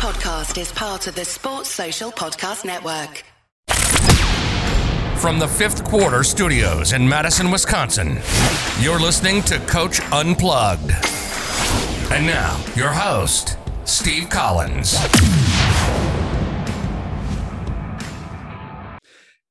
podcast is part of the Sports Social Podcast Network. From the fifth quarter studios in Madison, Wisconsin, you're listening to Coach Unplugged. And now, your host, Steve Collins.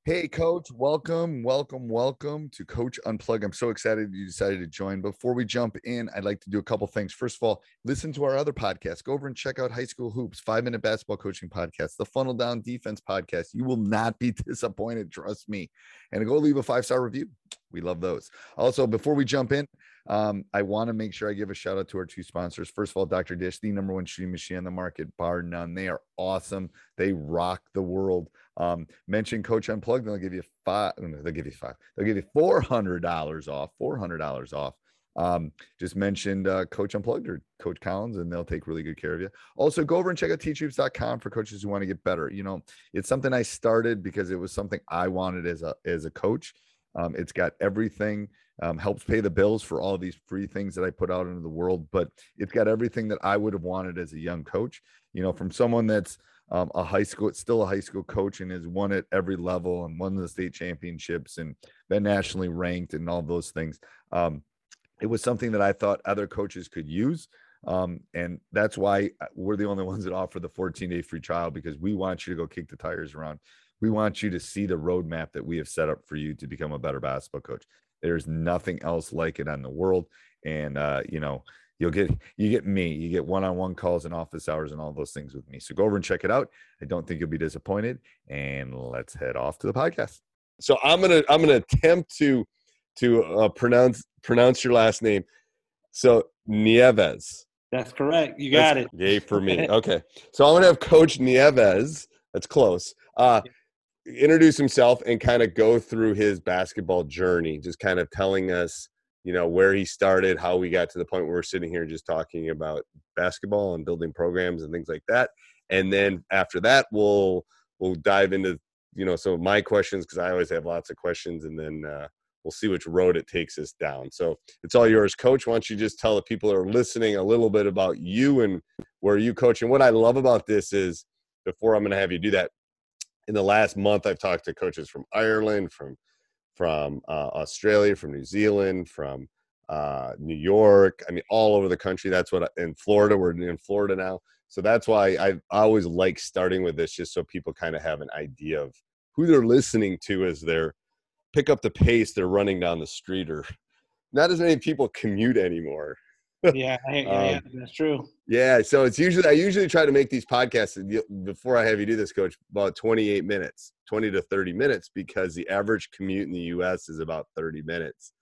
Hey, Coach, welcome, welcome, welcome to Coach Unplug. I'm so excited you decided to join. Before we jump in, I'd like to do a couple things. First of all, listen to our other podcast. Go over and check out High School Hoops, five minute basketball coaching podcast, the Funnel Down Defense podcast. You will not be disappointed, trust me. And go leave a five star review. We love those. Also, before we jump in, um, I want to make sure I give a shout out to our two sponsors. First of all, Dr. Dish, the number one shooting machine on the market, bar none. They are awesome. They rock the world. Um, mention Coach Unplugged, they'll give you five. They'll give you five. They'll give you four hundred dollars off. Four hundred dollars off. Um, just mentioned uh, Coach Unplugged or Coach Collins, and they'll take really good care of you. Also, go over and check out teachhoops.com for coaches who want to get better. You know, it's something I started because it was something I wanted as a as a coach. Um, it's got everything, um, helps pay the bills for all these free things that I put out into the world, but it's got everything that I would have wanted as a young coach. You know, from someone that's um, a high school, still a high school coach and has won at every level and won the state championships and been nationally ranked and all those things. Um, it was something that I thought other coaches could use. Um, and that's why uh, we're the only ones that offer the 14 day free trial because we want you to go kick the tires around. We want you to see the roadmap that we have set up for you to become a better basketball coach. There's nothing else like it in the world. And, uh, you know, you'll get you get me you get one-on-one calls and office hours and all those things with me. So go over and check it out. I don't think you'll be disappointed. And let's head off to the podcast. So i'm gonna i'm gonna attempt to to uh, pronounce pronounce your last name. So nieves. That's correct. You got that's it. yay for me. Okay. So i'm gonna have coach nieves that's close uh introduce himself and kind of go through his basketball journey just kind of telling us you know where he started how we got to the point where we're sitting here just talking about basketball and building programs and things like that. And then after that we'll we'll dive into you know some of my questions because i always have lots of questions and then uh, we'll see which road it takes us down. So it's all yours coach. Why don't you just tell the people that are listening a little bit about you and where you coach. And what i love about this is before i'm going to have you do that in the last month i've talked to coaches from ireland from from uh, Australia, from New Zealand, from uh, New York. I mean, all over the country. That's what in Florida. We're in Florida now, so that's why I, I always like starting with this, just so people kind of have an idea of who they're listening to as they're pick up the pace they're running down the street, or not as many people commute anymore. Yeah, yeah, um, that's true. Yeah, so it's usually I usually try to make these podcasts before I have you do this, Coach, about 28 minutes, 20 to 30 minutes, because the average commute in the U.S. is about 30 minutes.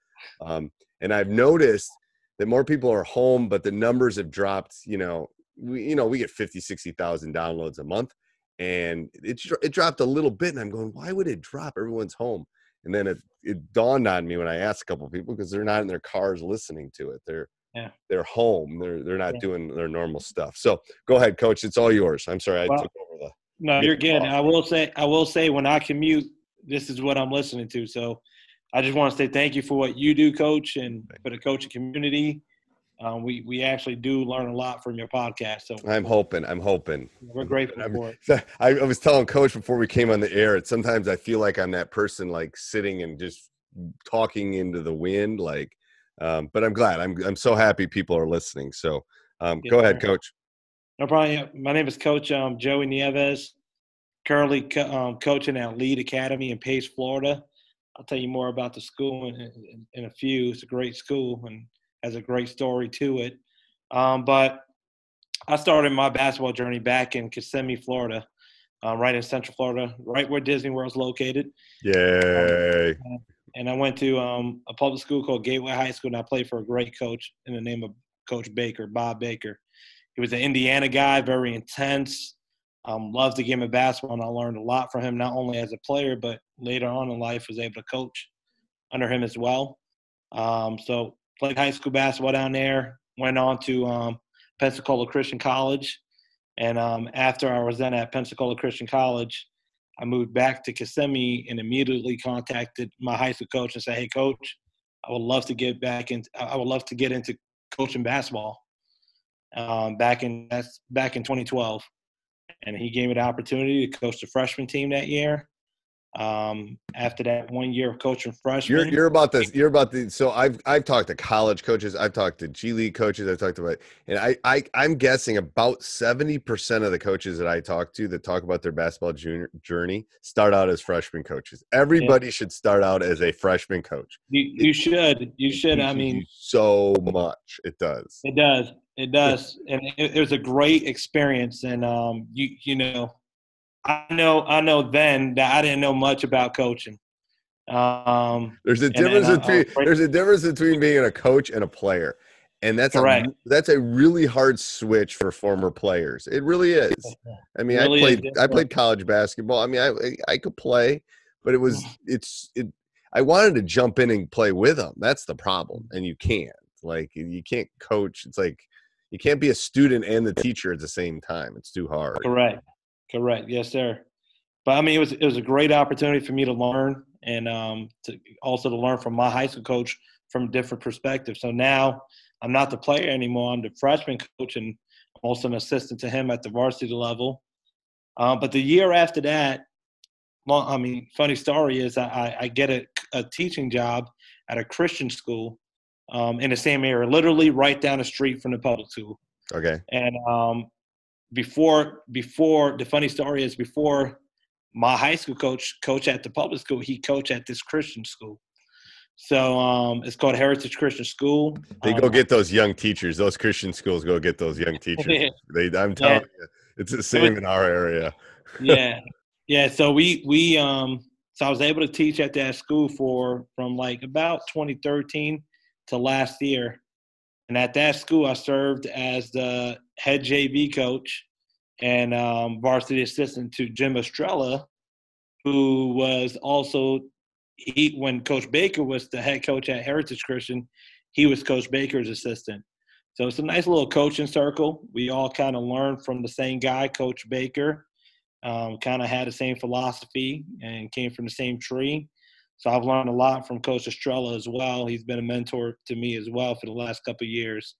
Um, and I've noticed that more people are home, but the numbers have dropped. You know, we you know we get 50, 60,000 downloads a month, and it it dropped a little bit. And I'm going, why would it drop? Everyone's home. And then it, it dawned on me when I asked a couple people because they're not in their cars listening to it. They're yeah. they're home. They're they're not yeah. doing their normal stuff. So go ahead, coach. It's all yours. I'm sorry I well, took over the. No, you're good. I will say I will say when I commute, this is what I'm listening to. So I just want to say thank you for what you do, coach, and for the coaching community. Um, we we actually do learn a lot from your podcast. So I'm hoping. I'm hoping. We're grateful I'm, for it. I, I was telling Coach before we came on the air. It sometimes I feel like I'm that person like sitting and just talking into the wind, like um, but I'm glad. I'm I'm so happy people are listening. So um, go ahead, Coach. No problem. My name is Coach um, Joey Nieves. Currently co- um, coaching at Lead Academy in Pace, Florida. I'll tell you more about the school in, in, in, a few. It's a great school and has a great story to it. Um, but I started my basketball journey back in Kissimmee, Florida, uh, right in Central Florida, right where Disney World's located. Yay! And I went to um, a public school called Gateway High School, and I played for a great coach in the name of Coach Baker, Bob Baker. He was an Indiana guy, very intense. Um, loved the game of basketball, and I learned a lot from him, not only as a player, but later on in life was able to coach under him as well. Um, so played high school basketball down there. Went on to um, Pensacola Christian College, and um, after I was then at Pensacola Christian College, I moved back to Kissimmee and immediately contacted my high school coach and said, "Hey, coach, I would love to get back into. I would love to get into coaching basketball." Um, back in that's back in 2012, and he gave me the opportunity to coach the freshman team that year. Um, after that one year of coaching freshmen, You're you're about this. You're about the. So I've I've talked to college coaches. I've talked to G League coaches. I've talked about, and I I I'm guessing about seventy percent of the coaches that I talk to that talk about their basketball junior journey start out as freshman coaches. Everybody should start out as a freshman coach. you, you should you should. I mean, so much. It does. It does. It does, and it, it was a great experience. And um, you you know, I know I know then that I didn't know much about coaching. Um, There's a then, difference uh, between there's a difference between being a coach and a player, and that's Correct. a that's a really hard switch for former players. It really is. I mean, Really I played I played college basketball. I mean, I I could play, but it was it's it. I wanted to jump in and play with them. That's the problem, and you can't. Like you can't coach. It's like you can't be a student and the teacher at the same time. It's too hard. correct, correct, yes, sir. But I mean, it was it was a great opportunity for me to learn and um, to also to learn from my high school coach from a different perspective. So now I'm not the player anymore. I'm the freshman coach and also an assistant to him at the varsity level. Uh, but the year after that, well, I mean, funny story is I, I- I get a, a teaching job at a Christian school um, in the same area, literally right down the street from the public school. Okay. And um, before before the funny story is before my high school coach coach at the public school, he coached at this Christian school. So um, it's called Heritage Christian School. They go Um, get those young teachers. Those Christian schools go get those young teachers. They, I'm telling you, it's the same in our area. yeah, yeah. So we we um so I was able to teach at that school for from like about 2013 to last year, and at that school I served as the head JV coach and um, varsity assistant to Jim Estrella, who was also he when Coach Baker was the head coach at Heritage Christian, he was Coach Baker's assistant. So it's a nice little coaching circle. We all kind of learned from the same guy, Coach Baker. Um, kind of had the same philosophy and came from the same tree. So I've learned a lot from Coach Estrella as well. He's been a mentor to me as well for the last couple of years.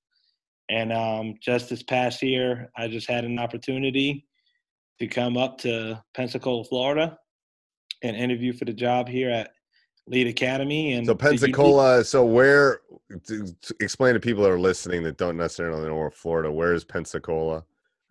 And um, just this past year, I just had an opportunity to come up to Pensacola, Florida, and interview for the job here at Lead Academy. And So Pensacola. So where? To, to explain to people that are listening that don't necessarily know where Florida. Where is Pensacola?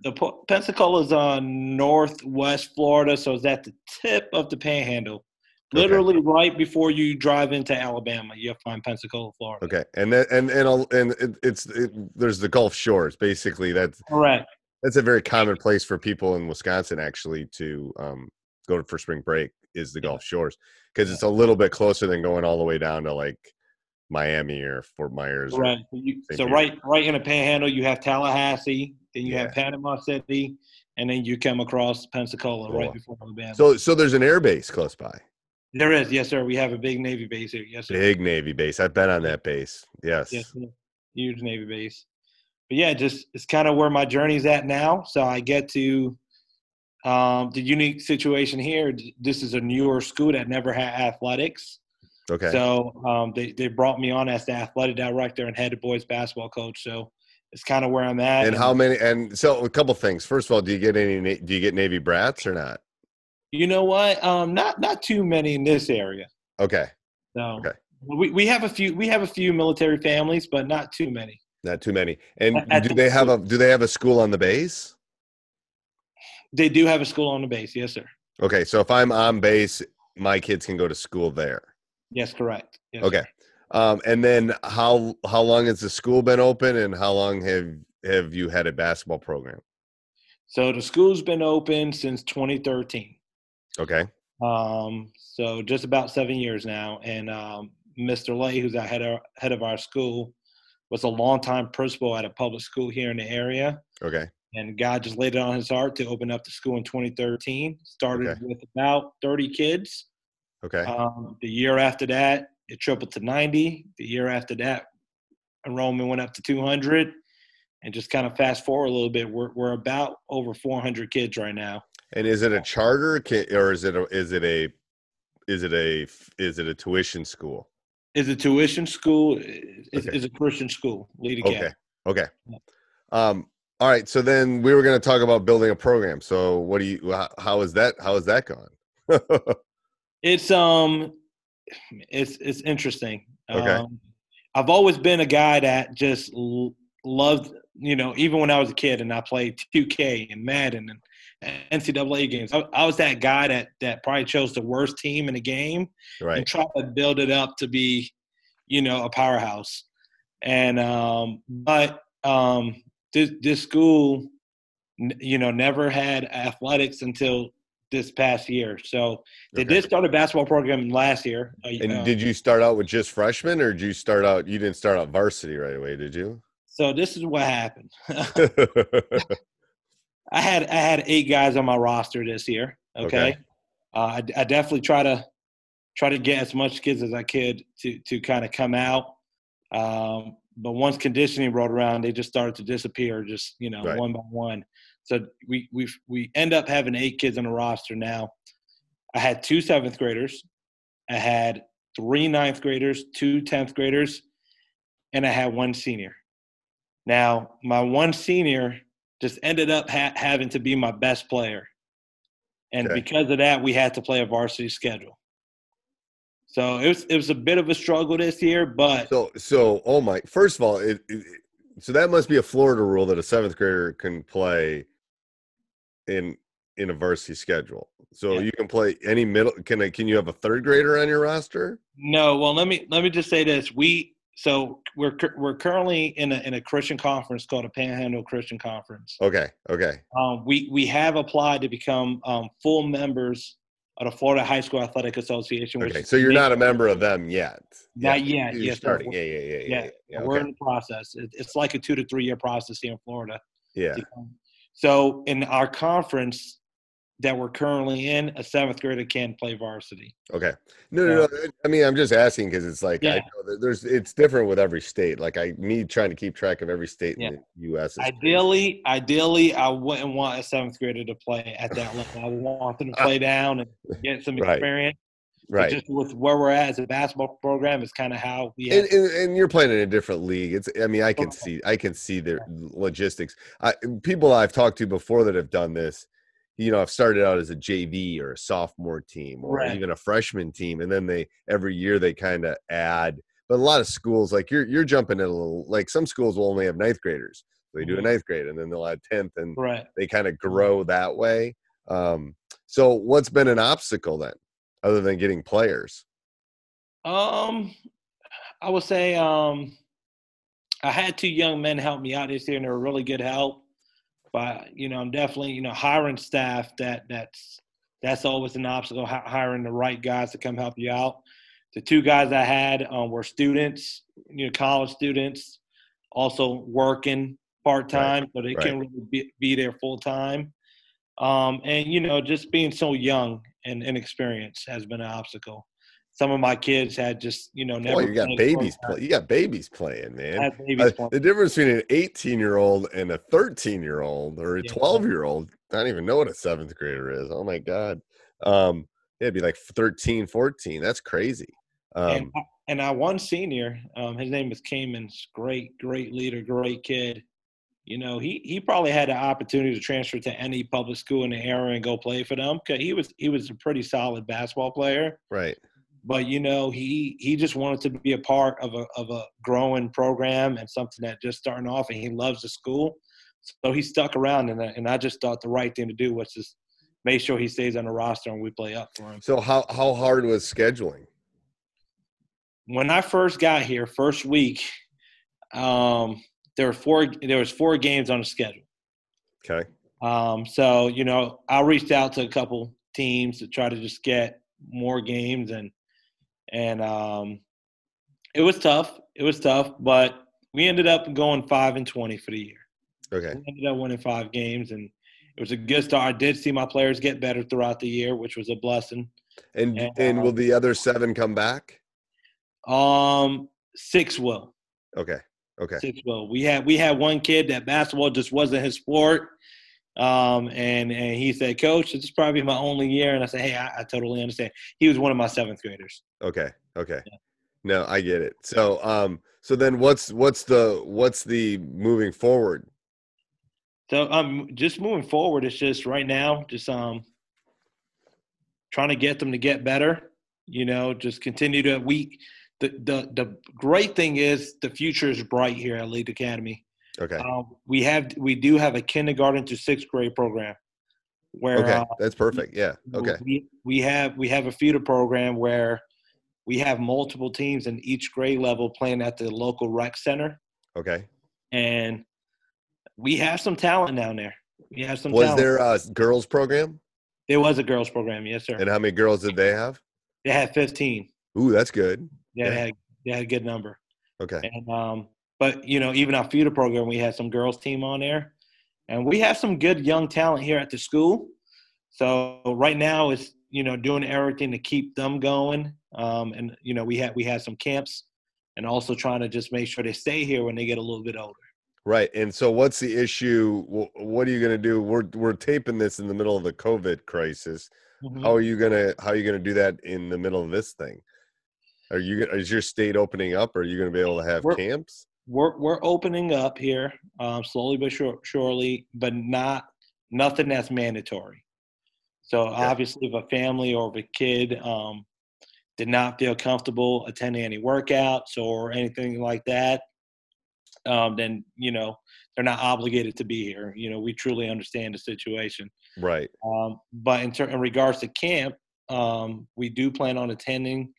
The Pensacola is on northwest Florida, so it's at the tip of the Panhandle. Okay. Literally right before you drive into Alabama, you'll find Pensacola, Florida. Okay, and then and and and it, it's it, there's the Gulf Shores. Basically, that's Correct. that's a very common place for people in Wisconsin actually to um, go for spring break is the Gulf Shores because it's a little bit closer than going all the way down to like Miami or Fort Myers. Right. So, you, so Pete. right, right in the Panhandle, you have Tallahassee, then you Yeah. have Panama City, and then you come across Pensacola right before Alabama. So so there's an air base close by. There is, yes, sir. We have a big Navy base here. Yes, sir. Big Navy base. I've been on that base. Yes. Yes, huge Navy base. But yeah, just it's kind of where my journey's at now. So I get to um, the unique situation here. This is a newer school that never had athletics. Okay. So um, they they brought me on as the athletic director and head of boys basketball coach. So it's kind of where I'm at. and how many? And so a couple things. First of all, do you get any? Do you get Navy brats or not? You know what? Um, not not too many in this area. Okay. So Okay. we, we have a few we have a few military families, but not too many. Not too many. And do they have a do they have a school on the base? They do have a school on the base, yes, sir. Okay, so if I'm on base, my kids can go to school there. Yes, correct. Yes, Okay. Um, and then how how long has the school been open and how long have have you had a basketball program? So the school's been open since 2013. Okay. Um, so just about seven years now. And um, Mr. Lay, who's our head of, head of our school, was a longtime principal at a public school here in the area. Okay. And God just laid it on his heart to open up the school in 2013. Started Okay. with about 30 kids. Okay. Um, the year after that, it tripled to 90. The year after that, enrollment went up to 200. And just kind of fast forward a little bit, we're, we're about over 400 kids right now. And is it a charter or is it a is it a is it a is it a tuition school? Is a tuition school? Is, Okay. is a Christian school? Lead again. Okay. Okay. Um All right. So then we were going to talk about building a program. So what do you? How, how is that? How is that gone? It's um, it's it's interesting. Okay. Um, I've always been a guy that just l- loved, you know, even when I was a kid and I played 2K and Madden and NCAA games. I, I was that guy that that probably chose the worst team in the game right. and tried to build it up to be, you know, a powerhouse. And um, but um, this this school, you know, never had athletics until this past year. So they Okay. did start a basketball program last year. uh, And uh, did you start out with just freshmen, or did you start out? You didn't start out varsity right away, did you? so this is what happened. I had I had eight guys on my roster this year. Okay, Okay. Uh, I, I definitely try to try to get as much kids as I could to to kind of come out. Um, but once conditioning rolled around, they just started to disappear, just you know, Right. one by one. So we we we end up having eight kids on the roster now. I had two seventh graders, I had three ninth graders, two tenth graders, and I had one senior. Now, my one senior just ended up ha- having to be my best player. And Okay. because of that, we had to play a varsity schedule. So it was it was a bit of a struggle this year, but so, so, oh my! First of all, it, it, so that must be a Florida rule that a seventh grader can play in in a varsity schedule. So Yeah. you can play any middle. Can I, can you have a third grader on your roster? no. Well, let me let me just say this: we so we're we're currently in a in a Christian conference called a Panhandle Christian Conference. Okay, okay, Um, we we have applied to become um, full members of the Florida High School Athletic Association. okay. So you're not a member of them yet. Not yet, You're yes, starting. Yeah, yeah, yeah, yeah. Yeah, yeah, yeah, we're in the process. It, it's like a two to three year process here in Florida. yeah. So in our conference that we're currently in, a seventh grader can play varsity. Okay. No, no, no. I mean, I'm just asking because it's like I Yeah. know that there's it's different with every state. Like I me trying to keep track of every state Yeah. in the U.S. is crazy. Ideally, ideally, I wouldn't want a seventh grader to play at that level. I want them to play down and get some Right. experience. But right? Just with where we're at as a basketball program is kind of how we. And, and, and you're playing in a different league. It's I mean I can see I can see the logistics. I, people I've talked to before that have done this, you know, I've started out as a JV or a sophomore team or Right. even a freshman team, and then they every year they kind of add. But a lot of schools, like you're you're jumping at a little. Like some schools will only have ninth graders. They do a Mhm. ninth grade, and then they'll add tenth, and right. they kind of grow that way. Um, so what's been an obstacle then, other than getting players? Um, I would say um, I had two young men help me out this year, and they were really good help. But you know, I'm definitely you know hiring staff that that's that's always an obstacle. Hiring the right guys to come help you out. The two guys I had um, were students, you know, college students, also working part time, so they right. can really be, be there full time. Um, and you know, just being so young and inexperienced has been an obstacle. Some of my kids had just you know never. Boy, you got babies. Play, you got babies playing, man. Babies Uh, playing. the difference between an 18 year old and a 13 year old or a Yeah. 12 year old, I don't even know what a seventh grader is. Oh my God. Um, it'd be like 13, 14. That's crazy. and, Um, I- and I one senior, um, his name is Cayman's great, great leader, great kid. You know, he he probably had the opportunity to transfer to any public school in the area and go play for them. Cause he was he was a pretty solid basketball player. right. But you know, he he just wanted to be a part of a of a growing program and something that just starting off, and he loves the school. So he stuck around, and I, and I just thought the right thing to do was just make sure he stays on the roster and we play up for him. So how, how hard was scheduling? when I first got here, first week, um, there were four. There was four games on the schedule. Okay. Um, so you know, I reached out to a couple teams to try to just get more games, and and um, it was tough. It was tough, but we ended up going five and twenty for the year. Okay. We ended up winning five games, and it was a good start. I did see my players get better throughout the year, which was a blessing. And, And, and uh, will the other seven come back? Um, six will. Okay. Okay. Six will. We had we had one kid that basketball just wasn't his sport. Um, and and he said, Coach, this is probably my only year. And I said, Hey, I, I totally understand. He was one of my seventh graders. Okay. Okay. No, I get it. So, um, so then what's, what's the, what's the moving forward? So um, just moving forward, it's just right now, just um, trying to get them to get better. You know, just continue to we. The the the great thing is the future is bright here at Lead Academy. Okay. Um, we have we do have a kindergarten to sixth grade program where Okay. uh, That's perfect. Yeah. Okay. we, we have we have a feeder program where we have multiple teams in each grade level playing at the local rec center, Okay. and we have some talent down there. We have some Was talent. there a girls program? There was a girls program, yes, sir. And how many girls did they have? They had 15. Ooh, that's good. Yeah, Yeah. They, had, they had a good number. Okay. And um, but you know, even our feeder program, we had some girls team on there, and we have some good young talent here at the school. So right now, it's you know doing everything to keep them going. Um, and you know, we had we had some camps, and also trying to just make sure they stay here when they get a little bit older. Right. And so what's the issue? What are you going to do? We're we're taping this in the middle of the COVID crisis. Mm-hmm. How are you going to how are you going to do that in the middle of this thing? Are you gonna- is your state opening up? Or Are you going to be able to have We're- camps? We're we're opening up here um, slowly but sure, surely, but not nothing that's mandatory. So obviously, if a family or if a kid um, did not feel comfortable attending any workouts or anything like that, um, then you know they're not obligated to be here. You know, we truly understand the situation. Right. Um, but in, ter- in regards to camp, um, we do plan on attending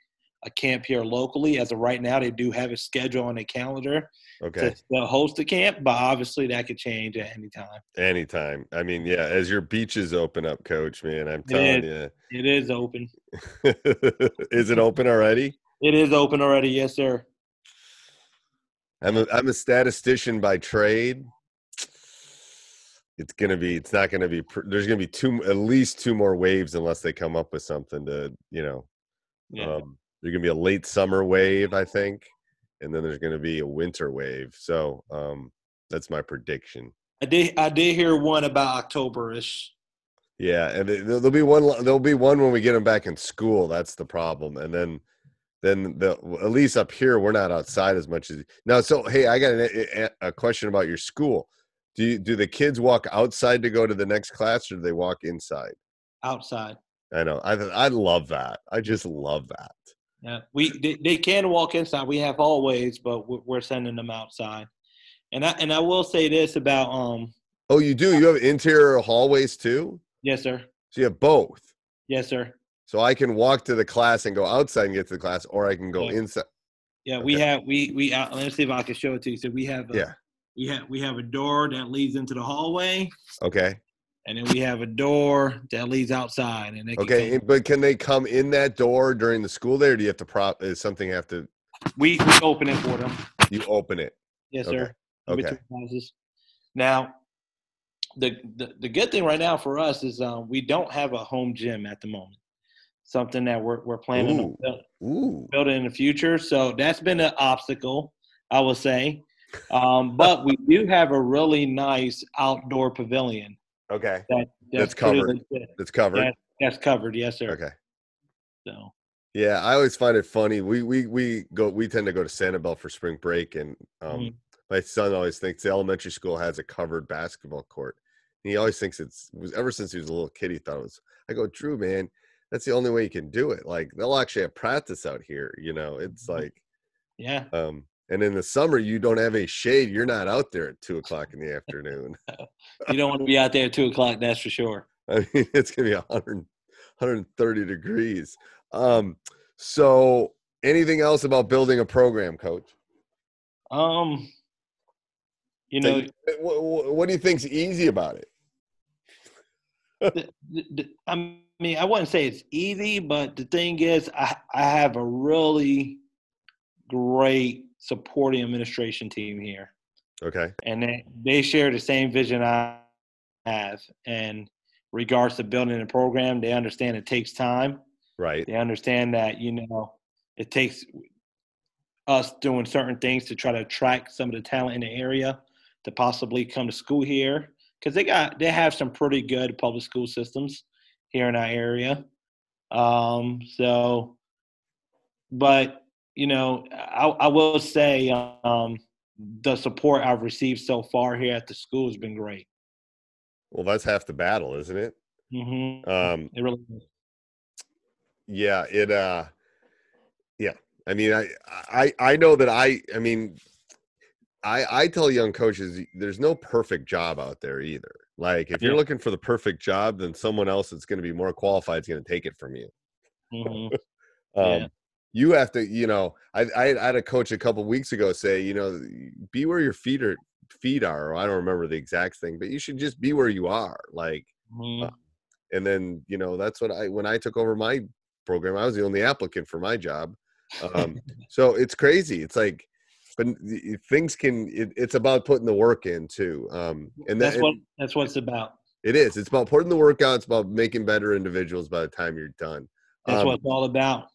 a camp here locally. As of right now, they do have a schedule on their calendar Okay. to, host a camp, but obviously that could change at any time. Anytime. I mean, yeah, as your beaches open up, coach, man, I'm It telling you. It is open. is it open already? It is open already, yes, sir. I'm a I'm a statistician by trade. It's gonna be. It's not gonna be. There's gonna be two, at least two more waves, unless they come up with something to, you know. Yeah. Um, there's gonna be a late summer wave, I think, and then there's gonna be a winter wave. So um, that's my prediction. I did. I did hear one about October-ish. Yeah, and there- there'll be one. There'll be one when we get them back in school. That's the problem, and then, then the at least up here we're not outside as much as now. So hey, I got a, a question about your school. Do you do the kids walk outside to go to the next class, or do they walk inside? outside. I know. I I love that. I just love that. Yeah, we they, they can walk inside. We have hallways, but we're, we're sending them outside. And I and I will say this about um Oh, you do. You have interior hallways too. yes sir So you have both. yes sir So I can walk to the class and go outside and get to the class, or I can go Yeah. inside. yeah we have we we uh, let me see if I can show it to you. So we have a, Yeah. we have we have a door that leads into the hallway, Okay. And then we have a door that leads outside. And they can Okay, come- but can they come in that door during the school day, or do you have to prop? Is something have to we we open it for them. you open it? Yes, Okay. sir. In Okay. between. Now, the, the the good thing right now for us is um, we don't have a home gym at the moment. Something that we're we're planning on Ooh. build- Ooh, building in the future. So that's been an obstacle, I will say. Um, but we do have a really nice outdoor pavilion okay, that That's pretty covered. it's covered. That- That's covered, yes, sir. Okay, So yeah, I always find it funny. We we we go. We tend to go to Sanibel for spring break, and um, Mhm. my son always thinks the elementary school has a covered basketball court. And he always thinks it's was ever since he was a little kid. He thought it was. I go, Drew, man, that's the only way you can do it. Like they'll actually have practice out here. You know, it's Mhm. like yeah, Um, and in the summer, you don't have a shade. You're not out there at two o'clock in the afternoon. you don't want to be out there at two o'clock. That's for sure. I mean, it's gonna be 100, 130 degrees. Um, so anything else about building a program, coach? Um, you know, what, what do you think's easy about it? the, the- I mean, I wouldn't say it's easy, but the thing is, I, I have a really great supporting administration team here, Okay. and they, they share the same vision I have. And regards to building a program, they understand it takes time. Right. They understand that you know it takes us doing certain things to try to attract some of the talent in the area to possibly come to school here because they got they have some pretty good public school systems here in our area. Um, so, but you know, I, I will say um, the support I've received so far here at the school has been great. Well, that's half the battle, isn't it? Mm-hmm. Um, it really is. yeah, it. uh Yeah, I mean, I, I, I know that I. I mean, I, I tell young coaches, there's no perfect job out there either. Like, if you're Yeah. looking for the perfect job, then someone else that's going to be more qualified is going to take it from you. Mhm. Um, Yeah. You have to, you know. I, I had a coach a couple weeks ago say, you know, be where your feet are. Feet are. Or I don't remember the exact thing, but you should just be where you are. Like, Mhm. and then you know that's what I when I took over my program, I was the only applicant for my job. Um, so it's crazy. It's like, but things can. It, it's about putting the work in too. Um, and that, that's what that's what it's about. it is. It's about putting the work out. It's about making better individuals by the time you're done. That's Um, what it's all about.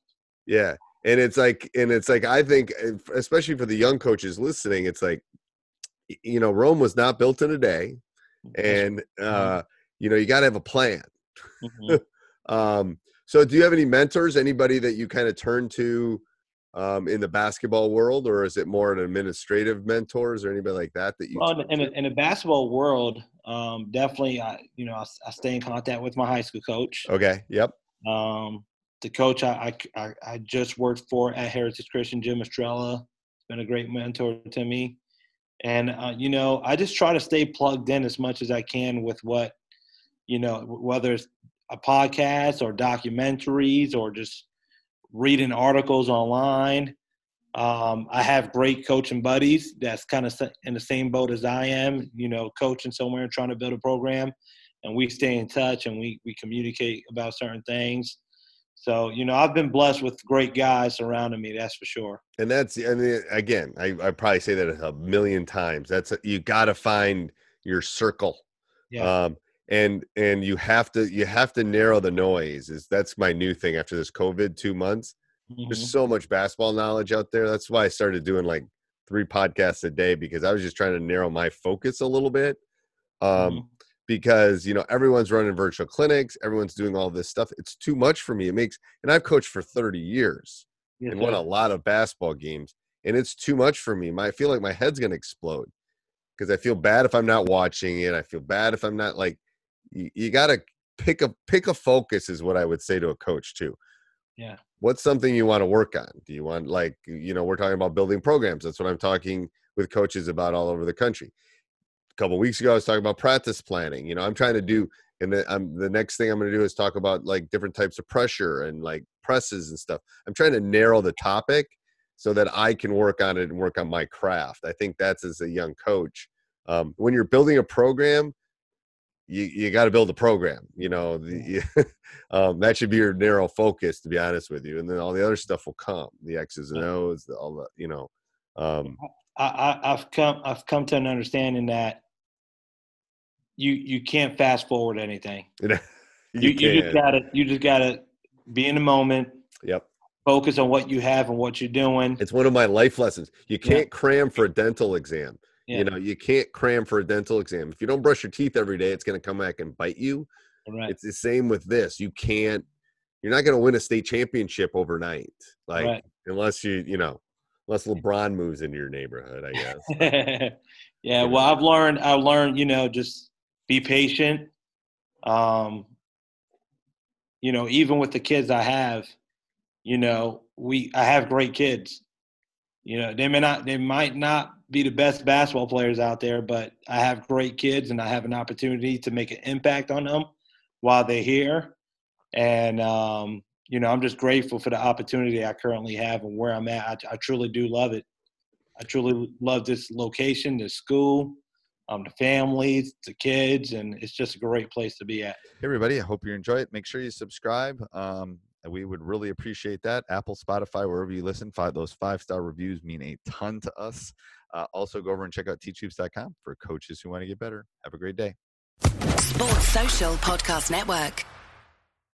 Yeah. And it's like, and it's like, I think, uh, especially for the young coaches listening, it's like, you know, Rome was not built in a day. And, uh, you know, you got to have a plan. Mhm. Um, so do you have any mentors, anybody that you kind of turn to um, in the basketball world, or is it more an administrative mentors or anybody like that that you? Well, in, to? in, in the basketball world, um, definitely, I you know I, I stay in contact with my high school coach. okay. Yep. Um, the coach I, I, I- just worked for at Heritage Christian, Jim Estrella, has been a great mentor to me. And, uh, you know, I just try to stay plugged in as much as I can with what, you know, whether it's a podcast or documentaries or just reading articles online. Um, I have great coaching buddies that's kind of in the same boat as I am, you know, coaching somewhere and trying to build a program. And we stay in touch and we, we communicate about certain things. So, you know, I've been blessed with great guys surrounding me, that's for sure. and that's and the- again I, I probably say that a million times that's you got to find your circle Yeah. um and and you have to you have to narrow the noise is that's my new thing after this covid two months Mhm. there's so much basketball knowledge out there that's why i started doing like three podcasts a day because i was just trying to narrow my focus a little bit um Mhm. Because you know everyone's running virtual clinics everyone's doing all this stuff it's too much for me it makes and i've coached for 30 years Yes, and won a lot of basketball games and it's too much for me My- i feel like my head's going to explode because i feel bad if i'm not watching it i feel bad if i'm not like you, you got to pick a pick a focus is what i would say to a coach too. Yeah. what's something you want to work on? Do you want like you know we're talking about building programs that's what i'm talking with coaches about all over the country a couple weeks ago i was talking about practice planning you know i'm trying to do and the, I'm, the next thing i'm going to do is talk about like different types of pressure and like presses and stuff. I'm trying to narrow the topic so that i can work on it and work on my craft. I think that's as a young coach. Um, when you're building a program you, you got to build a program you know the, um, that should be your narrow focus to be honest with you and then all the other stuff will come the x's and o's the, all the you know um, I, I, I've come I've come to an understanding that you you can't fast forward anything. you, You, you, just gotta you just gotta be in the moment, yep focus on what you have and what you're doing. It's one of my life lessons. You can't cram for a dental exam. Yeah. You know, you can't cram for a dental exam. If you don't brush your teeth every day, it's going to come back and bite you. Right. It's the same with this. You can't. You're not going to win a state championship overnight, like Right. unless you, you know, unless LeBron moves into your neighborhood. I guess. yeah, well, I've learned. I've learned. You know, just be patient. Um, you know, even with the kids I have, you know, we I have great kids. You know, they may not, they might not be the best basketball players out there, but I have great kids, and I have an opportunity to make an impact on them while they're here. And um, you know, I'm just grateful for the opportunity I currently have and where I'm at. I, I truly do love it. I truly love this location, this school, um, the families, the kids, and it's just a great place to be at. Hey everybody, I hope you enjoy it. Make sure you subscribe. Um, we would really appreciate that. Apple, Spotify, wherever you listen, five those five star reviews mean a ton to us. Uh, also, go over and check out teachhoops.com for coaches who want to get better. Have a great day. Sports Social Podcast Network.